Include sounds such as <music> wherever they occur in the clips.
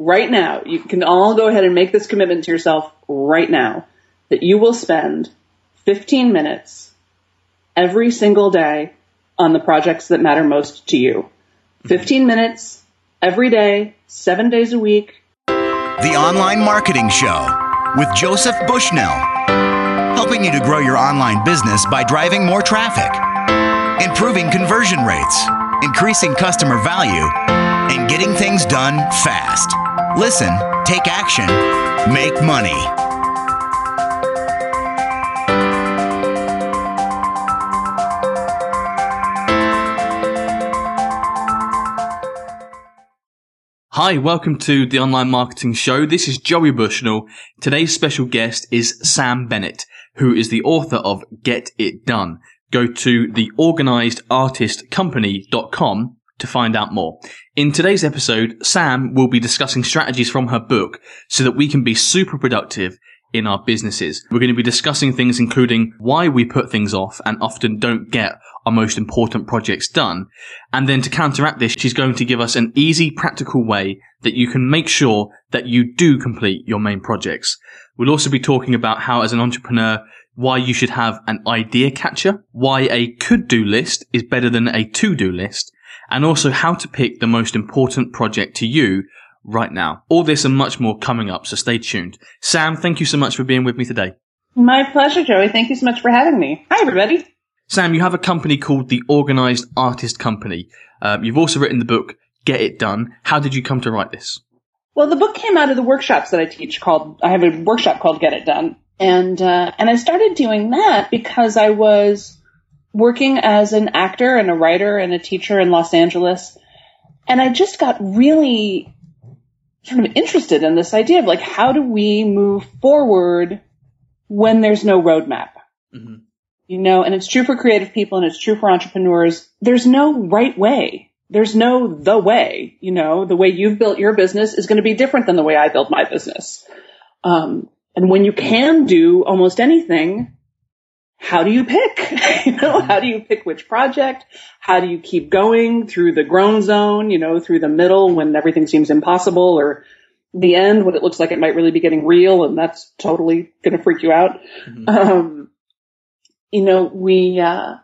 right now, you can all go ahead and make this commitment to yourself right now that you will spend 15 minutes every single day on the projects that matter most to you. 15 minutes every day, seven days a week. The Online Marketing Show with Joseph Bushnell, helping you to grow your online business by driving more traffic, improving conversion rates, increasing customer value, and getting things done fast. Listen, take action, make money. Hi, welcome to the Online Marketing Show. This is Joey Bushnell. Today's special guest is Sam Bennett, who is the author of Get It Done. Go to theorganizedartistcompany.com to find out more. In today's episode, Sam will be discussing strategies from her book so that we can be super productive in our businesses. We're going to be discussing things including why we put things off and often don't get our most important projects done. And then to counteract this, she's going to give us an easy, practical way that you can make sure that you do complete your main projects. We'll also be talking about how as an entrepreneur, why you should have an idea catcher, why a could do list is better than a to do list, and also how to pick the most important project to you right now. All this and much more coming up, so stay tuned. Sam, thank you so much for being with me today. My pleasure, Joey. Thank you so much for having me. Hi, everybody. Sam, you have a company called the Organized Artist Company. Um, you've also written the book Get It Done. How did you come to write this? Well, the book came out of the workshops that I teach called, I have a workshop called Get It Done. And, uh, and I started doing that because I was working as an actor and a writer and a teacher in Los Angeles. And I just got really sort of interested in this idea of like, how do we move forward when there's no roadmap? Mm-hmm. You know, and it's true for creative people and it's true for entrepreneurs. There's no right way. There's no the way, you know, the way you've built your business is going to be different than the way I built my business. Um, and when you can do almost anything, how do you pick? <laughs> you know, how do you pick which project? How do you keep going through the groan zone, you know, through the middle when everything seems impossible or the end when it looks like it might really be getting real and that's totally going to freak you out. Mm-hmm. Um, you know, we, uh,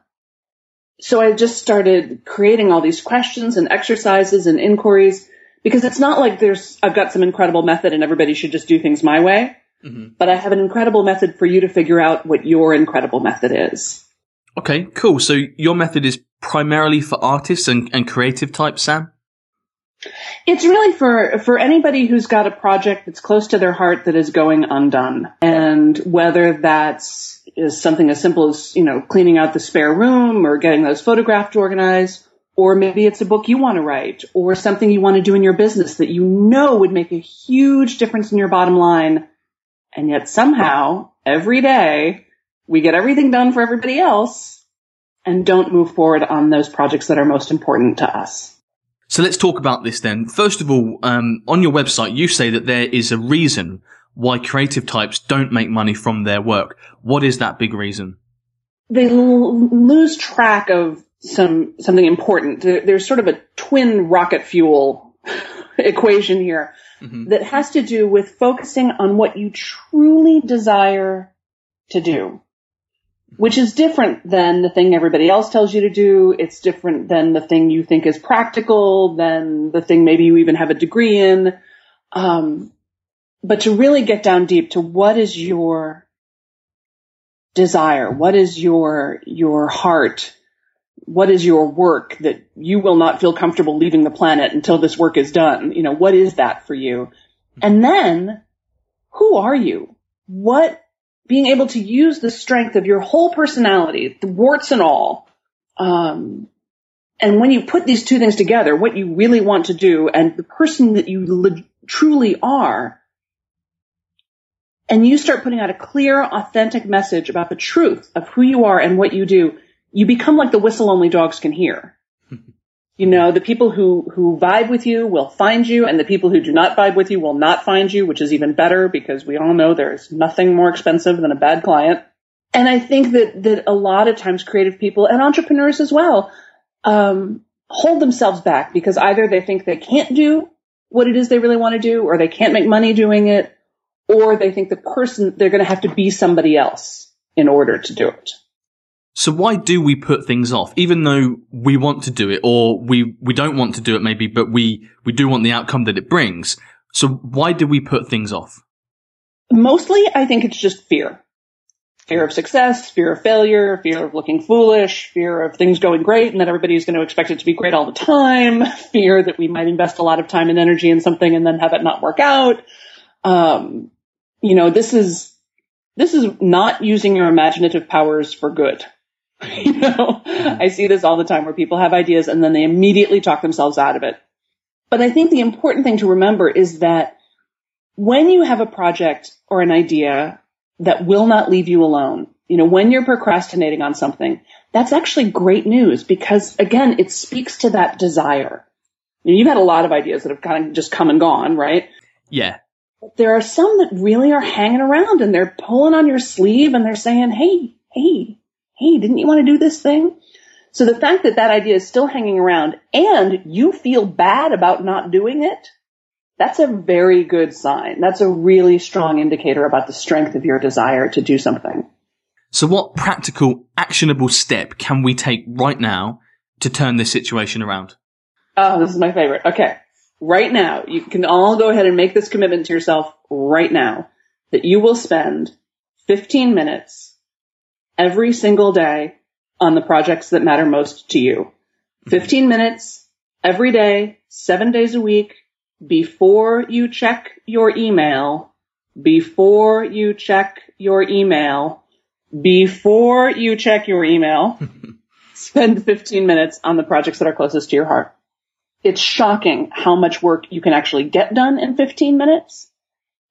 so I just started creating all these questions and exercises and inquiries because it's not like there's, I've got some incredible method and everybody should just do things my way. Mm-hmm. But I have an incredible method for you to figure out what your incredible method is. Okay, cool. So your method is primarily for artists and, and creative types, Sam? It's really for, for anybody who's got a project that's close to their heart that is going undone. And whether that's is something as simple as, you know, cleaning out the spare room or getting those photographs organized, or maybe it's a book you want to write or something you want to do in your business that you know would make a huge difference in your bottom line and yet somehow every day we get everything done for everybody else and don't move forward on those projects that are most important to us. So let's talk about this then. First of all, um, on your website, you say that there is a reason why creative types don't make money from their work. What is that big reason? They l- lose track of some something important. There's sort of a twin rocket fuel <laughs> equation here mm-hmm. that has to do with focusing on what you truly desire to do, which is different than the thing everybody else tells you to do. It's different than the thing you think is practical, than the thing maybe you even have a degree in. Um, but to really get down deep to what is your desire? What is your, your heart? What is your work that you will not feel comfortable leaving the planet until this work is done? You know, what is that for you? And then who are you? What being able to use the strength of your whole personality, the warts and all, um, and when you put these two things together, what you really want to do and the person that you li- truly are, and you start putting out a clear, authentic message about the truth of who you are and what you do, you become like the whistle only dogs can hear. <laughs> you know, the people who, who vibe with you will find you and the people who do not vibe with you will not find you, which is even better because we all know there's nothing more expensive than a bad client. And I think that, that a lot of times creative people and entrepreneurs as well, um, hold themselves back because either they think they can't do what it is they really want to do, or they can't make money doing it, or they think the person, they're going to have to be somebody else in order to do it. So why do we put things off, even though we want to do it, or we, we don't want to do it maybe, but we, we do want the outcome that it brings? So why do we put things off? Mostly, I think it's just fear. Fear of success, fear of failure, fear of looking foolish, fear of things going great and that everybody's going to expect it to be great all the time, <laughs> fear that we might invest a lot of time and energy in something and then have it not work out. Um, you know, this is, this is not using your imaginative powers for good. <laughs> you know, mm-hmm. I see this all the time where people have ideas and then they immediately talk themselves out of it. But I think the important thing to remember is that when you have a project or an idea that will not leave you alone, you know, when you're procrastinating on something, that's actually great news because again, it speaks to that desire. You know, you've had a lot of ideas that have kind of just come and gone, right? Yeah. But There are some that really are hanging around and they're pulling on your sleeve and they're saying, Hey, hey, hey, didn't you want to do this thing? So the fact that that idea is still hanging around and you feel bad about not doing it, that's a very good sign. That's a really strong indicator about the strength of your desire to do something. So what practical, actionable step can we take right now to turn this situation around? Oh, this is my favorite. Okay. Right now, you can all go ahead and make this commitment to yourself right now that you will spend 15 minutes every single day on the projects that matter most to you. Mm-hmm. 15 minutes every day, seven days a week, before you check your email, before you check your email, before you check your email, <laughs> spend 15 minutes on the projects that are closest to your heart. It's shocking how much work you can actually get done in 15 minutes.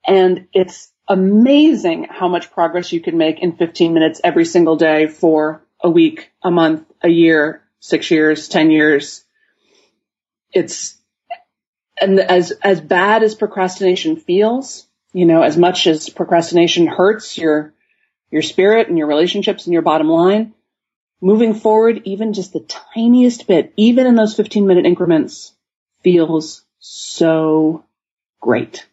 And it's amazing how much progress you can make in 15 minutes every single day for a week, a month, a year, six years, 10 years. It's, and as, as bad as procrastination feels, you know, as much as procrastination hurts your, your spirit and your relationships and your bottom line, moving forward, even just the tiniest bit, even in those 15 minute increments feels so great.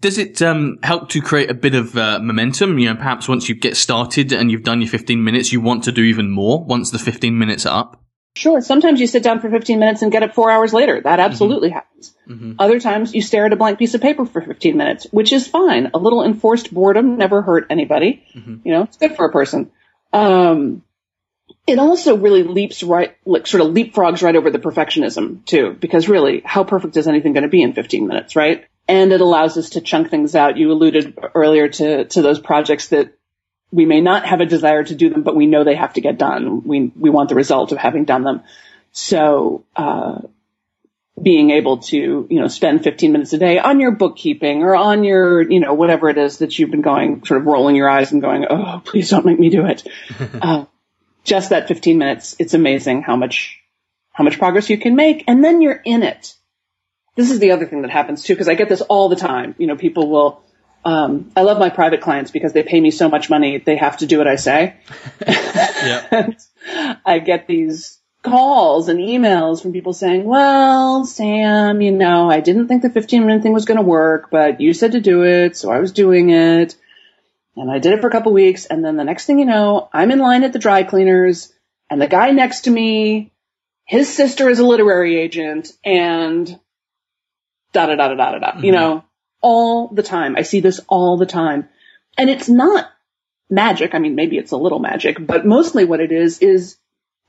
Does it um, help to create a bit of uh, momentum? You know, perhaps once you get started and you've done your 15 minutes, you want to do even more once the 15 minutes are up? Sure. Sometimes you sit down for 15 minutes and get up four hours later. That absolutely mm-hmm. happens. Mm-hmm. Other times you stare at a blank piece of paper for 15 minutes, which is fine. A little enforced boredom never hurt anybody. Mm-hmm. You know, it's good for a person. Um, it also really leaps right, like sort of leapfrogs right over the perfectionism too, because really, how perfect is anything going to be in 15 minutes, right? And it allows us to chunk things out. You alluded earlier to, to those projects that we may not have a desire to do them, but we know they have to get done. We, we want the result of having done them. So, uh, being able to, you know, spend 15 minutes a day on your bookkeeping or on your, you know, whatever it is that you've been going, sort of rolling your eyes and going, oh, please don't make me do it. <laughs> uh, just that 15 minutes, it's amazing how much, how much progress you can make. And then you're in it this is the other thing that happens too, because I get this all the time. You know, people will, um, I love my private clients because they pay me so much money, they have to do what I say. <laughs> <laughs> I get these calls and emails from people saying, well, Sam, you know, I didn't think the 15 minute thing was going to work, but you said to do it, so I was doing it. And I did it for a couple weeks. And then the next thing you know, I'm in line at the dry cleaners and the guy next to me, his sister is a literary agent and da da da da da da da. Mm-hmm. You know, all the time. I see this all the time. And it's not magic. I mean, maybe it's a little magic, but mostly what it is is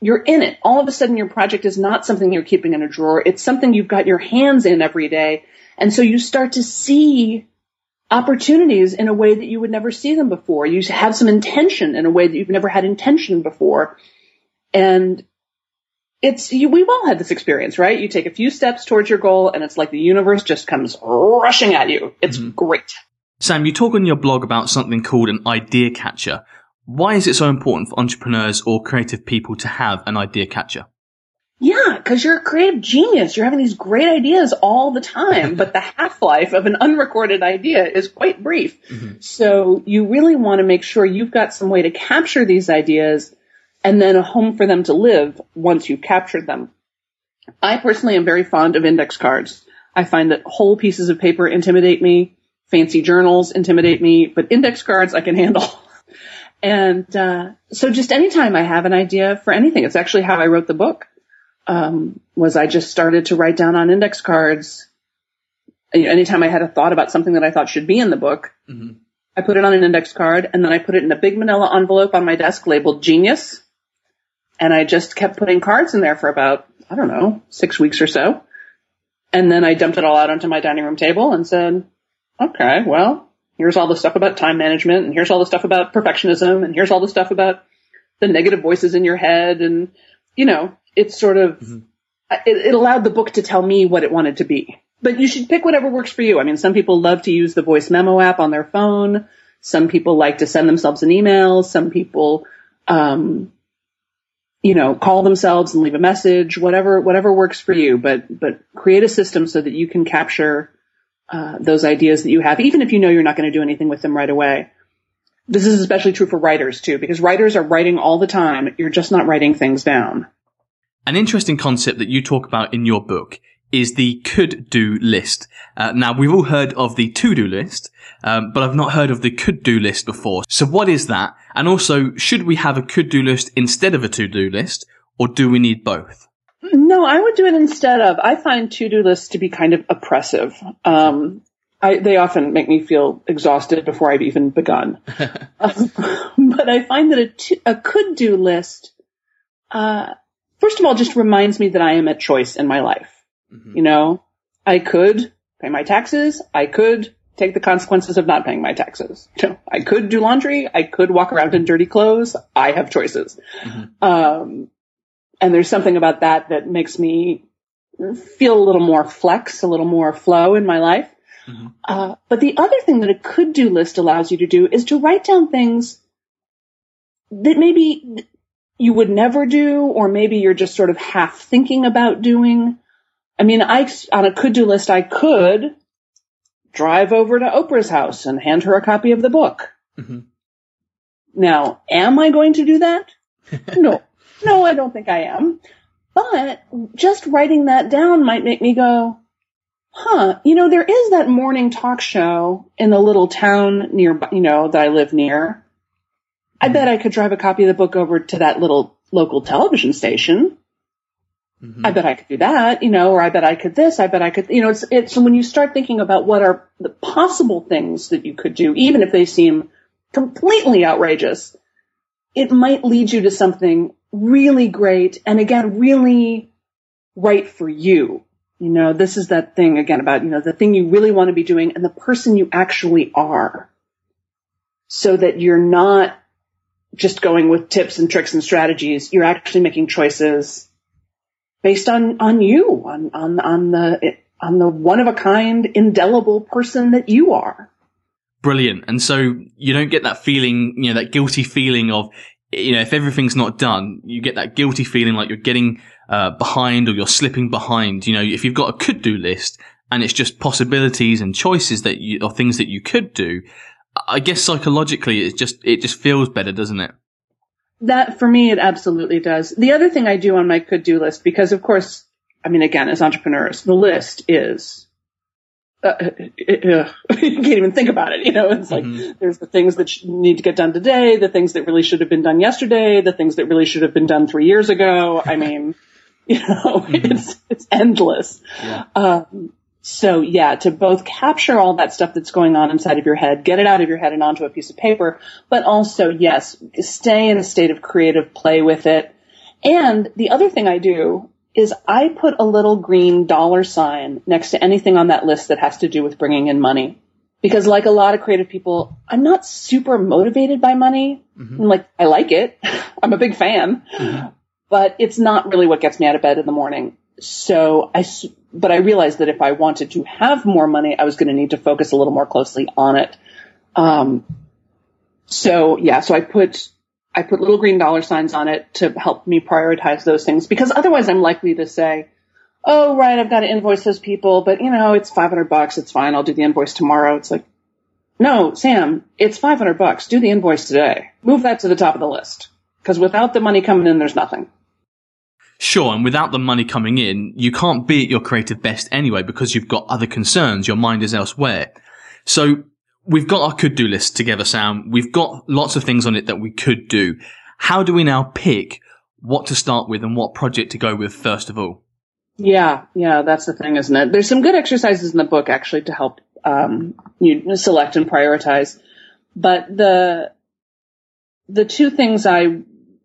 you're in it. All of a sudden your project is not something you're keeping in a drawer. It's something you've got your hands in every day. And so you start to see opportunities in a way that you would never see them before. You have some intention in a way that you've never had intention before. And it's you, we've all had this experience, right? You take a few steps towards your goal, and it's like the universe just comes rushing at you. It's mm-hmm. great. Sam, you talk on your blog about something called an idea catcher. Why is it so important for entrepreneurs or creative people to have an idea catcher? Yeah, because you're a creative genius. You're having these great ideas all the time, but the half life of an unrecorded idea is quite brief. Mm-hmm. So you really want to make sure you've got some way to capture these ideas and then a home for them to live once you've captured them. I personally am very fond of index cards. I find that whole pieces of paper intimidate me. Fancy journals intimidate me, but index cards I can handle. <laughs> and uh, so just anytime I have an idea for anything, it's actually how I wrote the book. Um, was I just started to write down on index cards. Anytime I had a thought about something that I thought should be in the book, mm-hmm. I put it on an index card and then I put it in a big manila envelope on my desk labeled genius. And I just kept putting cards in there for about, I don't know, six weeks or so. And then I dumped it all out onto my dining room table and said, okay, well, here's all the stuff about time management and here's all the stuff about perfectionism and here's all the stuff about the negative voices in your head. And, you know, it's sort of, mm-hmm. it, it allowed the book to tell me what it wanted to be. But you should pick whatever works for you. I mean, some people love to use the voice memo app on their phone. Some people like to send themselves an email. Some people, um, you know, call themselves and leave a message, whatever, whatever works for you, but, but create a system so that you can capture, uh, those ideas that you have, even if you know you're not going to do anything with them right away. This is especially true for writers too, because writers are writing all the time. You're just not writing things down. An interesting concept that you talk about in your book is the could do list. Uh, now we've all heard of the to do list, um, but I've not heard of the could do list before. So what is that? And also, should we have a could do list instead of a to do list, or do we need both? No, I would do it instead of. I find to do lists to be kind of oppressive. Um, I, they often make me feel exhausted before I've even begun. <laughs> um, <laughs> but I find that a, to, a could do list, uh, first of all, just reminds me that I am at choice in my life. Mm-hmm. You know, I could pay my taxes. I could take the consequences of not paying my taxes. You know, I could do laundry. I could walk around in dirty clothes. I have choices. Mm-hmm. Um, and there's something about that that makes me feel a little more flex, a little more flow in my life. Mm-hmm. Uh, but the other thing that a could do list allows you to do is to write down things that maybe you would never do, or maybe you're just sort of half thinking about doing. I mean, I, on a could do list, I could drive over to Oprah's house and hand her a copy of the book. Mm-hmm. Now, am I going to do that? <laughs> no, no, I don't think I am. But just writing that down might make me go, huh, you know, there is that morning talk show in the little town near, you know, that I live near. I bet I could drive a copy of the book over to that little local television station Mm-hmm. I bet I could do that, you know, or I bet I could this, I bet I could, you know, it's, it's when you start thinking about what are the possible things that you could do, even if they seem completely outrageous, it might lead you to something really great and again, really right for you. You know, this is that thing again about, you know, the thing you really want to be doing and the person you actually are so that you're not just going with tips and tricks and strategies. You're actually making choices based on on you, on on on the on the one of a kind, indelible person that you are. Brilliant. And so you don't get that feeling, you know, that guilty feeling of, you know, if everything's not done, you get that guilty feeling like you're getting uh, behind or you're slipping behind. You know, if you've got a could do list and it's just possibilities and choices that you, or things that you could do, I guess psychologically it just, it just feels better, doesn't it? That for me, it absolutely does. The other thing I do on my could do list, because of course, I mean, again, as entrepreneurs, the list is, uh, it, uh, <laughs> you can't even think about it. You know, it's like mm-hmm. there's the things that need to get done today, the things that really should have been done yesterday, the things that really should have been done three years ago. I mean, <laughs> you know, mm-hmm. it's it's endless. Yeah. Um, so yeah, to both capture all that stuff that's going on inside of your head, get it out of your head and onto a piece of paper, but also yes, stay in a state of creative play with it. And the other thing I do is I put a little green dollar sign next to anything on that list that has to do with bringing in money. Because like a lot of creative people, I'm not super motivated by money. Mm-hmm. I'm like, I like it. <laughs> I'm a big fan, mm-hmm. but it's not really what gets me out of bed in the morning. So I, but I realized that if I wanted to have more money, I was going to need to focus a little more closely on it. Um, so yeah, so I put, I put little green dollar signs on it to help me prioritize those things because otherwise I'm likely to say, oh, right, I've got to invoice those people, but you know, it's 500 bucks. It's fine. I'll do the invoice tomorrow. It's like, no, Sam, it's 500 bucks. Do the invoice today. Move that to the top of the list because without the money coming in, there's nothing. Sure, and without the money coming in, you can't be at your creative best anyway because you've got other concerns. Your mind is elsewhere. So we've got our could do list together, Sam. We've got lots of things on it that we could do. How do we now pick what to start with and what project to go with first of all? Yeah, yeah, that's the thing, isn't it? There's some good exercises in the book actually to help um, you select and prioritize. But the the two things I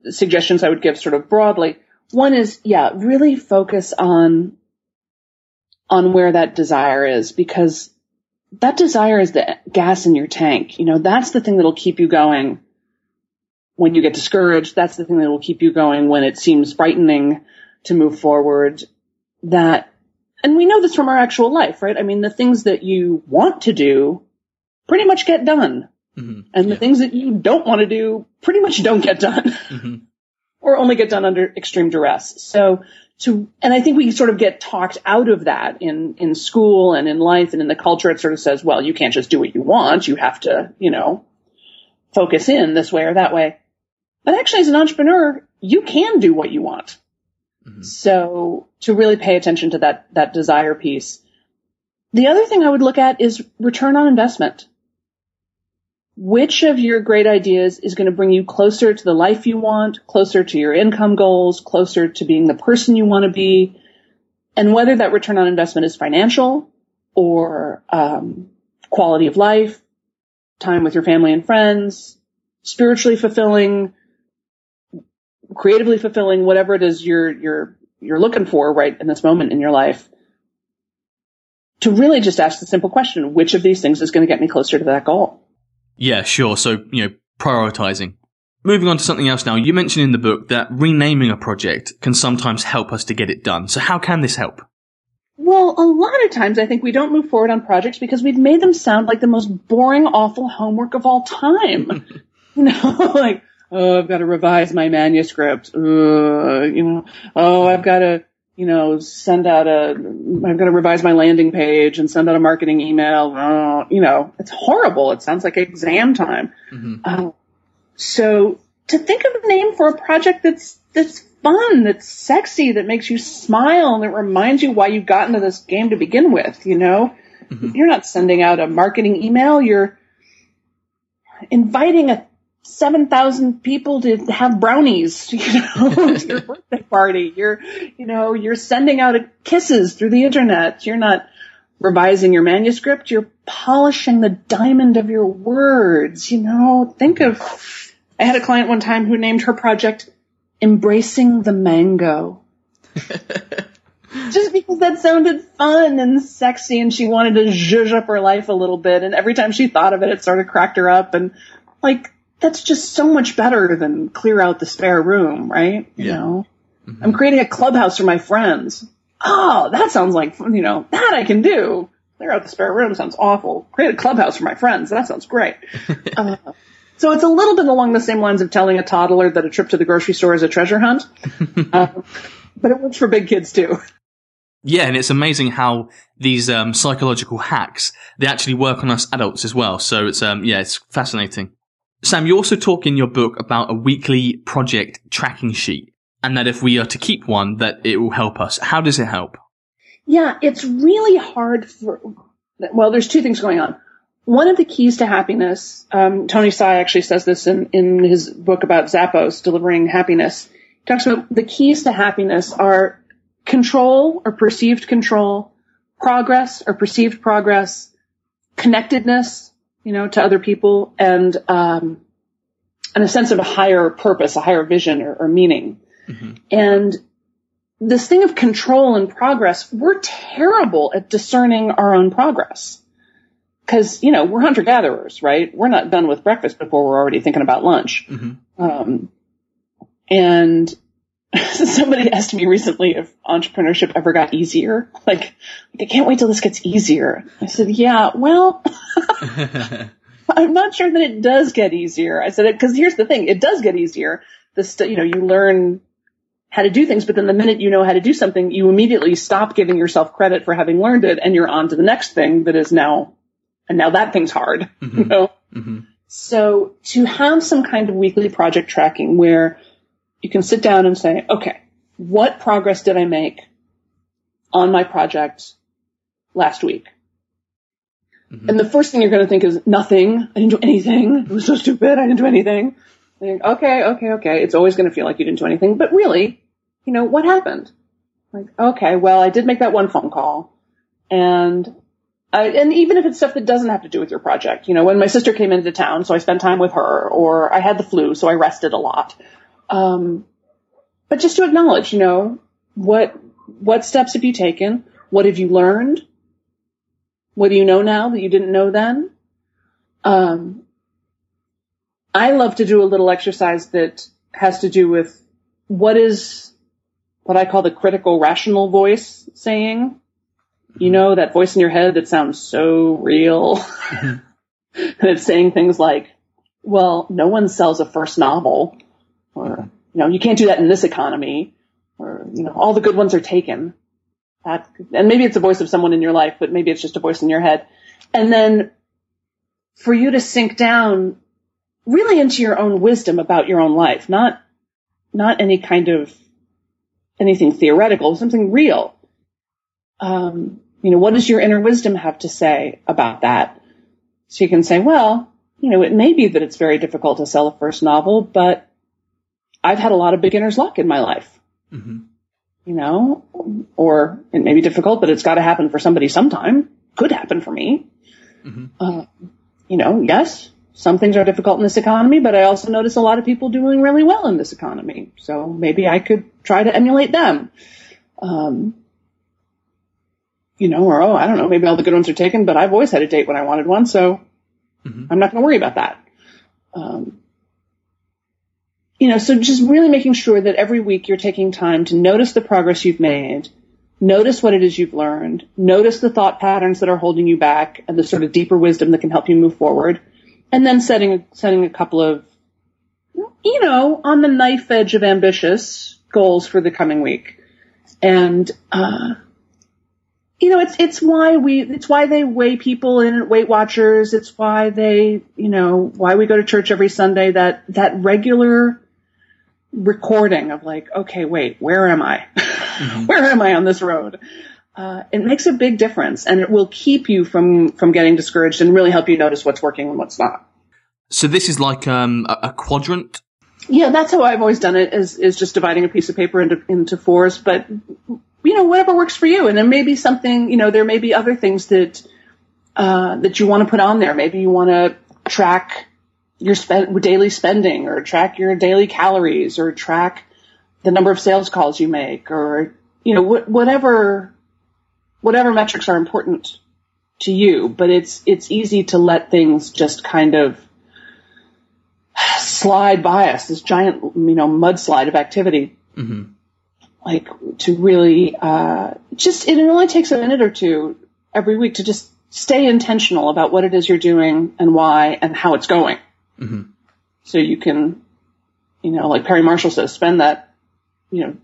suggestions I would give sort of broadly one is, yeah, really focus on, on where that desire is because that desire is the gas in your tank. You know, that's the thing that'll keep you going when you get discouraged. That's the thing that will keep you going when it seems frightening to move forward. That, and we know this from our actual life, right? I mean, the things that you want to do pretty much get done. Mm-hmm. And the yeah. things that you don't want to do pretty much don't get done. Mm-hmm or only get done under extreme duress. So to, and I think we sort of get talked out of that in, in school and in life and in the culture. It sort of says, well, you can't just do what you want. You have to, you know, focus in this way or that way. But actually as an entrepreneur, you can do what you want. Mm-hmm. So to really pay attention to that, that desire piece. The other thing I would look at is return on investment which of your great ideas is going to bring you closer to the life you want, closer to your income goals, closer to being the person you want to be, and whether that return on investment is financial or um, quality of life, time with your family and friends, spiritually fulfilling, creatively fulfilling, whatever it is you're you're you're looking for right in this moment in your life. To really just ask the simple question, which of these things is going to get me closer to that goal? Yeah, sure. So, you know, prioritizing. Moving on to something else now. You mentioned in the book that renaming a project can sometimes help us to get it done. So how can this help? Well, a lot of times I think we don't move forward on projects because we've made them sound like the most boring, awful homework of all time. <laughs> you know, <laughs> like, oh, I've got to revise my manuscript. Uh, you know, oh, I've got to you know, send out a, I'm going to revise my landing page and send out a marketing email. Uh, you know, it's horrible. It sounds like exam time. Mm-hmm. Uh, so to think of a name for a project that's, that's fun, that's sexy, that makes you smile and that reminds you why you got into this game to begin with, you know, mm-hmm. you're not sending out a marketing email. You're inviting a 7,000 people to have brownies, <laughs> you know, <laughs> to your birthday party. You're, you know, you're sending out kisses through the internet. You're not revising your manuscript. You're polishing the diamond of your words, you know. Think of, I had a client one time who named her project Embracing the Mango. <laughs> Just because that sounded fun and sexy and she wanted to zhuzh up her life a little bit. And every time she thought of it, it sort of cracked her up. And like, that's just so much better than clear out the spare room, right? You yeah. know, mm-hmm. I'm creating a clubhouse for my friends. Oh, that sounds like, you know, that I can do. Clear out the spare room sounds awful. Create a clubhouse for my friends. That sounds great. <laughs> uh, so it's a little bit along the same lines of telling a toddler that a trip to the grocery store is a treasure hunt. <laughs> uh, but it works for big kids too. Yeah, and it's amazing how these um, psychological hacks they actually work on us adults as well. So it's um, yeah, it's fascinating. Sam, you also talk in your book about a weekly project tracking sheet and that if we are to keep one, that it will help us. How does it help? Yeah, it's really hard for, well, there's two things going on. One of the keys to happiness, um, Tony Hsieh actually says this in, in his book about Zappos, Delivering Happiness. He talks about the keys to happiness are control or perceived control, progress or perceived progress, connectedness, you know, to other people and, um, and a sense of a higher purpose, a higher vision or, or meaning. Mm-hmm. And this thing of control and progress, we're terrible at discerning our own progress. Cause, you know, we're hunter gatherers, right? We're not done with breakfast before we're already thinking about lunch. Mm-hmm. Um, and <laughs> somebody asked me recently if entrepreneurship ever got easier. Like, I can't wait till this gets easier. I said, yeah, well, <laughs> I'm not sure that it does get easier. I said it because here's the thing. It does get easier. This, you know, you learn how to do things, but then the minute you know how to do something, you immediately stop giving yourself credit for having learned it and you're on to the next thing that is now, and now that thing's hard, mm-hmm. you know? Mm-hmm. So to have some kind of weekly project tracking where you can sit down and say, okay, what progress did I make on my project last week? Mm-hmm. And the first thing you're going to think is nothing. I didn't do anything. It was so stupid. I didn't do anything. Think, okay, okay, okay. It's always going to feel like you didn't do anything, but really, you know, what happened? Like, okay, well, I did make that one phone call and I, and even if it's stuff that doesn't have to do with your project, you know, when my sister came into town, so I spent time with her, or I had the flu, so I rested a lot. Um, but just to acknowledge, you know, what, what steps have you taken? What have you learned? What do you know now that you didn't know then? Um, I love to do a little exercise that has to do with what is what I call the critical rational voice saying. You know, that voice in your head that sounds so real. <laughs> <laughs> And it's saying things like, well, no one sells a first novel you know, you can't do that in this economy or, you know, all the good ones are taken. That, and maybe it's a voice of someone in your life, but maybe it's just a voice in your head. And then for you to sink down really into your own wisdom about your own life, not, not any kind of anything theoretical, something real. Um, you know, what does your inner wisdom have to say about that? So you can say, well, you know, it may be that it's very difficult to sell a first novel, but I've had a lot of beginner's luck in my life. Mm-hmm. You know, or it may be difficult, but it's got to happen for somebody sometime. Could happen for me. Mm-hmm. Uh, you know, yes, some things are difficult in this economy, but I also notice a lot of people doing really well in this economy. So maybe I could try to emulate them. Um, you know, or, oh, I don't know, maybe all the good ones are taken, but I've always had a date when I wanted one, so mm-hmm. I'm not going to worry about that. Um, you know, so just really making sure that every week you're taking time to notice the progress you've made, notice what it is you've learned, notice the thought patterns that are holding you back and the sort of deeper wisdom that can help you move forward, and then setting, setting a couple of, you know, on the knife edge of ambitious goals for the coming week. And, uh, you know, it's, it's why we, it's why they weigh people in Weight Watchers. It's why they, you know, why we go to church every Sunday, that, that regular recording of like, okay, wait, where am I? Mm-hmm. <laughs> where am I on this road? Uh, it makes a big difference and it will keep you from, from getting discouraged and really help you notice what's working and what's not. So this is like, um, a, a quadrant yeah, that's how I've always done it is, is just dividing a piece of paper into, into fours, but you know, whatever works for you. And there may be something, you know, there may be other things that, uh, that you want to put on there. Maybe you want to track your spend, daily spending or track your daily calories or track the number of sales calls you make or, you know, wh- whatever, whatever metrics are important to you. But it's, it's easy to let things just kind of slide by us, this giant, you know, mudslide of activity. Mm-hmm. Like to really, uh, just, it only takes a minute or two every week to just stay intentional about what it is you're doing and why and how it's going. Mm-hmm. So you can, you know, like Perry Marshall says, spend that, you know,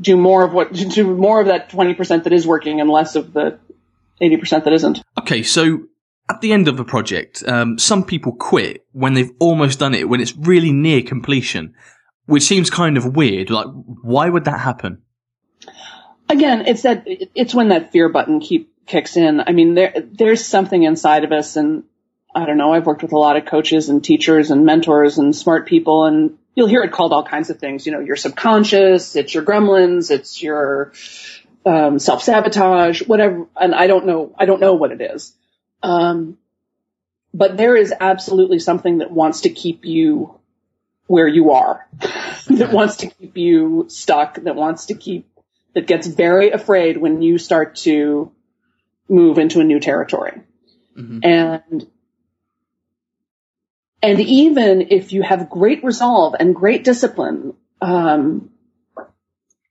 do more of what, do more of that 20% that is working and less of the 80% that isn't. Okay. So at the end of a project, um, some people quit when they've almost done it, when it's really near completion, which seems kind of weird. Like, why would that happen? Again, it's that it's when that fear button keep kicks in. I mean, there there's something inside of us, and I don't know. I've worked with a lot of coaches and teachers and mentors and smart people, and you'll hear it called all kinds of things. You know, your subconscious, it's your gremlins, it's your um, self sabotage, whatever. And I don't know. I don't know what it is. Um, but there is absolutely something that wants to keep you where you are, <laughs> that wants to keep you stuck, that wants to keep, that gets very afraid when you start to move into a new territory. Mm-hmm. And, and even if you have great resolve and great discipline, um,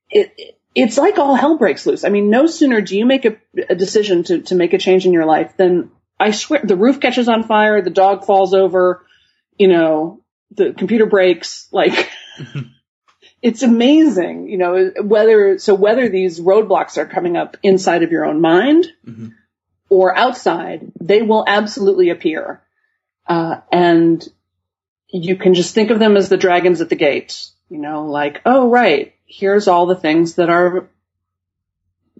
it, it's like all hell breaks loose. I mean, no sooner do you make a, a decision to, to make a change in your life than I swear the roof catches on fire, the dog falls over, you know, the computer breaks, like <laughs> it's amazing, you know, whether, so whether these roadblocks are coming up inside of your own mind mm-hmm. or outside, they will absolutely appear. Uh, and you can just think of them as the dragons at the gate, you know, like, oh, right. here's all the things that are,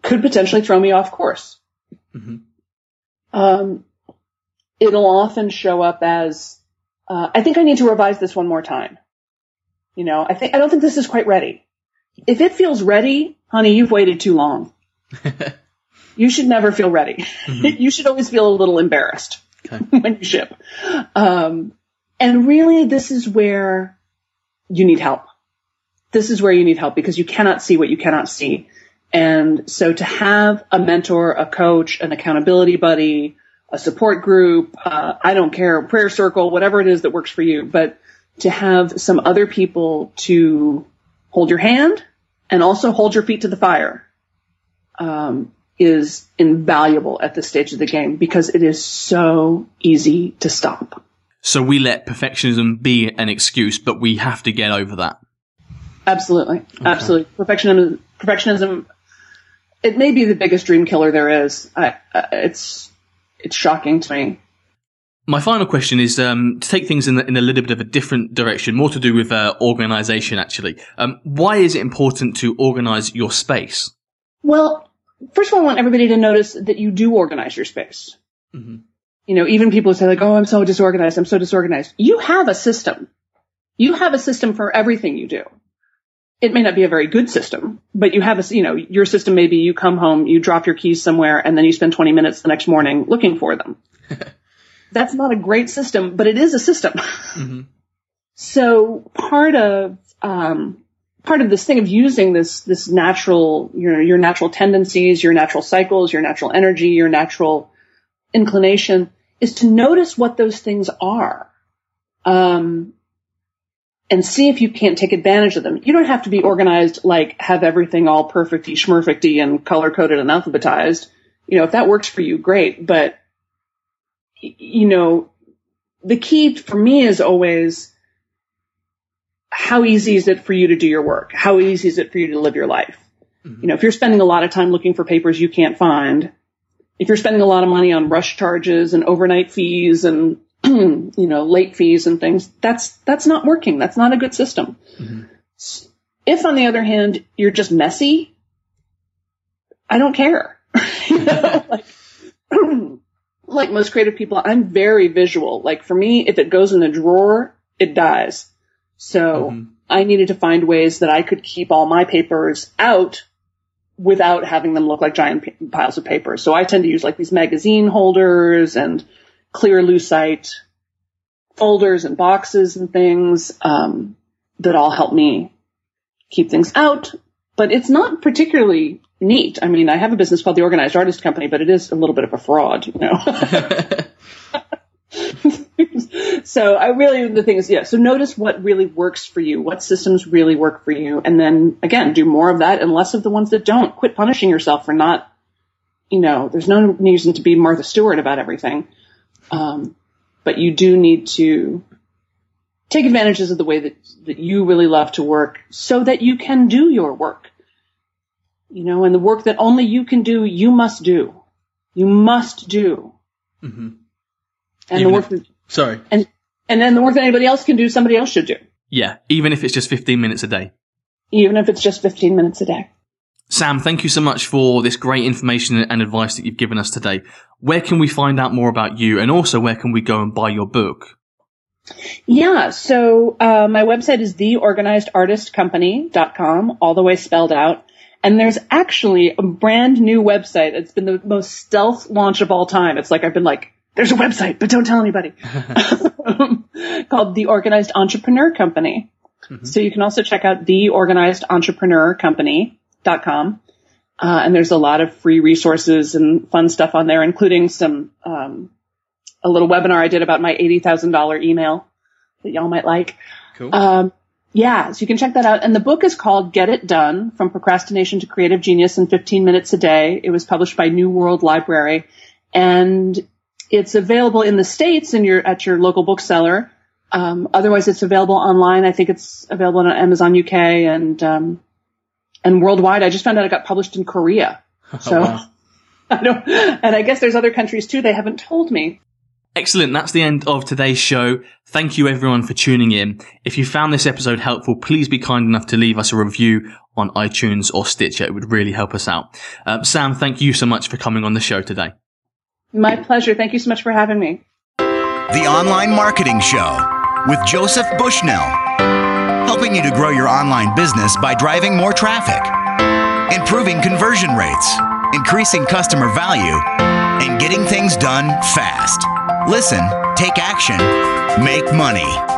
could potentially throw me off course. Mhm. Um, it'll often show up as, uh, I think I need to revise this one more time. You know, I think, I don't think this is quite ready. If it feels ready, honey, you've waited too long. <laughs> You should never feel ready. <laughs> you should always feel a little embarrassed Okay. <laughs> when you ship. Um, and really, this is where you need help. This is where you need help because you cannot see what you cannot see. And so to have a mentor, a coach, an accountability buddy, a support group, uh, I don't care, prayer circle, whatever it is that works for you, but to have some other people to hold your hand and also hold your feet to the fire um, is invaluable at this stage of the game because it is so easy to stop. So we let perfectionism be an excuse, but we have to get over that. Absolutely, absolutely. Perfectionism, perfectionism. It may be the biggest dream killer there is. I, uh, it's it's shocking to me. My final question is um, to take things in, the, in a little bit of a different direction, more to do with uh, organization, actually. Um, why is it important to organize your space? Well, first of all, I want everybody to notice that you do organize your space. Mhm. You know, even people who say like, "Oh, I'm so disorganized. I'm so disorganized." You have a system. You have a system for everything you do. It may not be a very good system, but you have a, you know, your system may be you come home, you drop your keys somewhere, and then you spend 20 minutes the next morning looking for them. <laughs> That's not a great system, but it is a system. Mhm. <laughs> So part of um, part of this thing of using this this natural your your natural tendencies, your natural cycles, your natural energy, your natural inclination is to notice what those things are. Um, and see if you can't take advantage of them. You don't have to be organized like have everything all perfecty schmerfecty and color coded and alphabetized. You know, if that works for you, great. But you know, the key for me is always how easy is it for you to do your work? How easy is it for you to live your life? Mm-hmm. You know, if you're spending a lot of time looking for papers you can't find, if you're spending a lot of money on rush charges and overnight fees and <clears throat> you know late fees and things, that's that's not working. That's not a good system. Mm-hmm. S- If on the other hand you're just messy, I don't care. <laughs> You know, <laughs> like, <clears throat> like most creative people, I'm very visual. Like for me, if it goes in a drawer, it dies. So Mhm. I needed to find ways that I could keep all my papers out without having them look like giant p- piles of paper. So I tend to use like these magazine holders and clear lucite folders and boxes and things um, that all help me keep things out. But it's not particularly neat. I mean, I have a business called the Organized Artist Company, but it is a little bit of a fraud, you know. <laughs> <laughs> so I really, the thing is, yeah, so notice what really works for you, what systems really work for you, and then again, do more of that and less of the ones that don't. Quit punishing yourself for not, you know, there's no reason to be Martha Stewart about everything. Um, but you do need to take advantages of the way that, that you really love to work so that you can do your work. You know, and the work that only you can do, you must do. You must do. Mhm. And Even the work if- that, Sorry. and, and then the work that anybody else can do, somebody else should do. Yeah, even if it's just 15 minutes a day. Even if it's just 15 minutes a day. Sam, thank you so much for this great information and advice that you've given us today. Where can we find out more about you? And also, where can we go and buy your book? Yeah, so uh, my website is theorganizedartistcompany.com, all the way spelled out. And there's actually a brand new website. It's been the most stealth launch of all time. It's like I've been like, there's a website, but don't tell anybody. <laughs> Called The Organized Entrepreneur Company. So you can also check out theorganizedentrepreneur.company.com. Uh, and there's a lot of free resources and fun stuff on there, including some, um, a little webinar I did about my $80,000 email that y'all might like. Cool. Um, yeah, so you can check that out. And the book is called Get It Done From Procrastination to Creative Genius in 15 Minutes a Day. It was published by New World Library and it's available in the States in your, at your local bookseller. Um, otherwise it's available online. I think it's available on Amazon UK and, um, and worldwide. I just found out it got published in Korea. <laughs> So wow. <laughs> I don't, and I guess there's other countries too. They haven't told me. Excellent. That's the end of today's show. Thank you everyone for tuning in. If you found this episode helpful, please be kind enough to leave us a review on iTunes or Stitcher. It would really help us out. Uh, Sam, thank you so much for coming on the show today. My pleasure. Thank you so much for having me. The Online Marketing Show with Joseph Bushnell, helping you to grow your online business by driving more traffic, improving conversion rates, increasing customer value, and getting things done fast. Listen, take action, make money.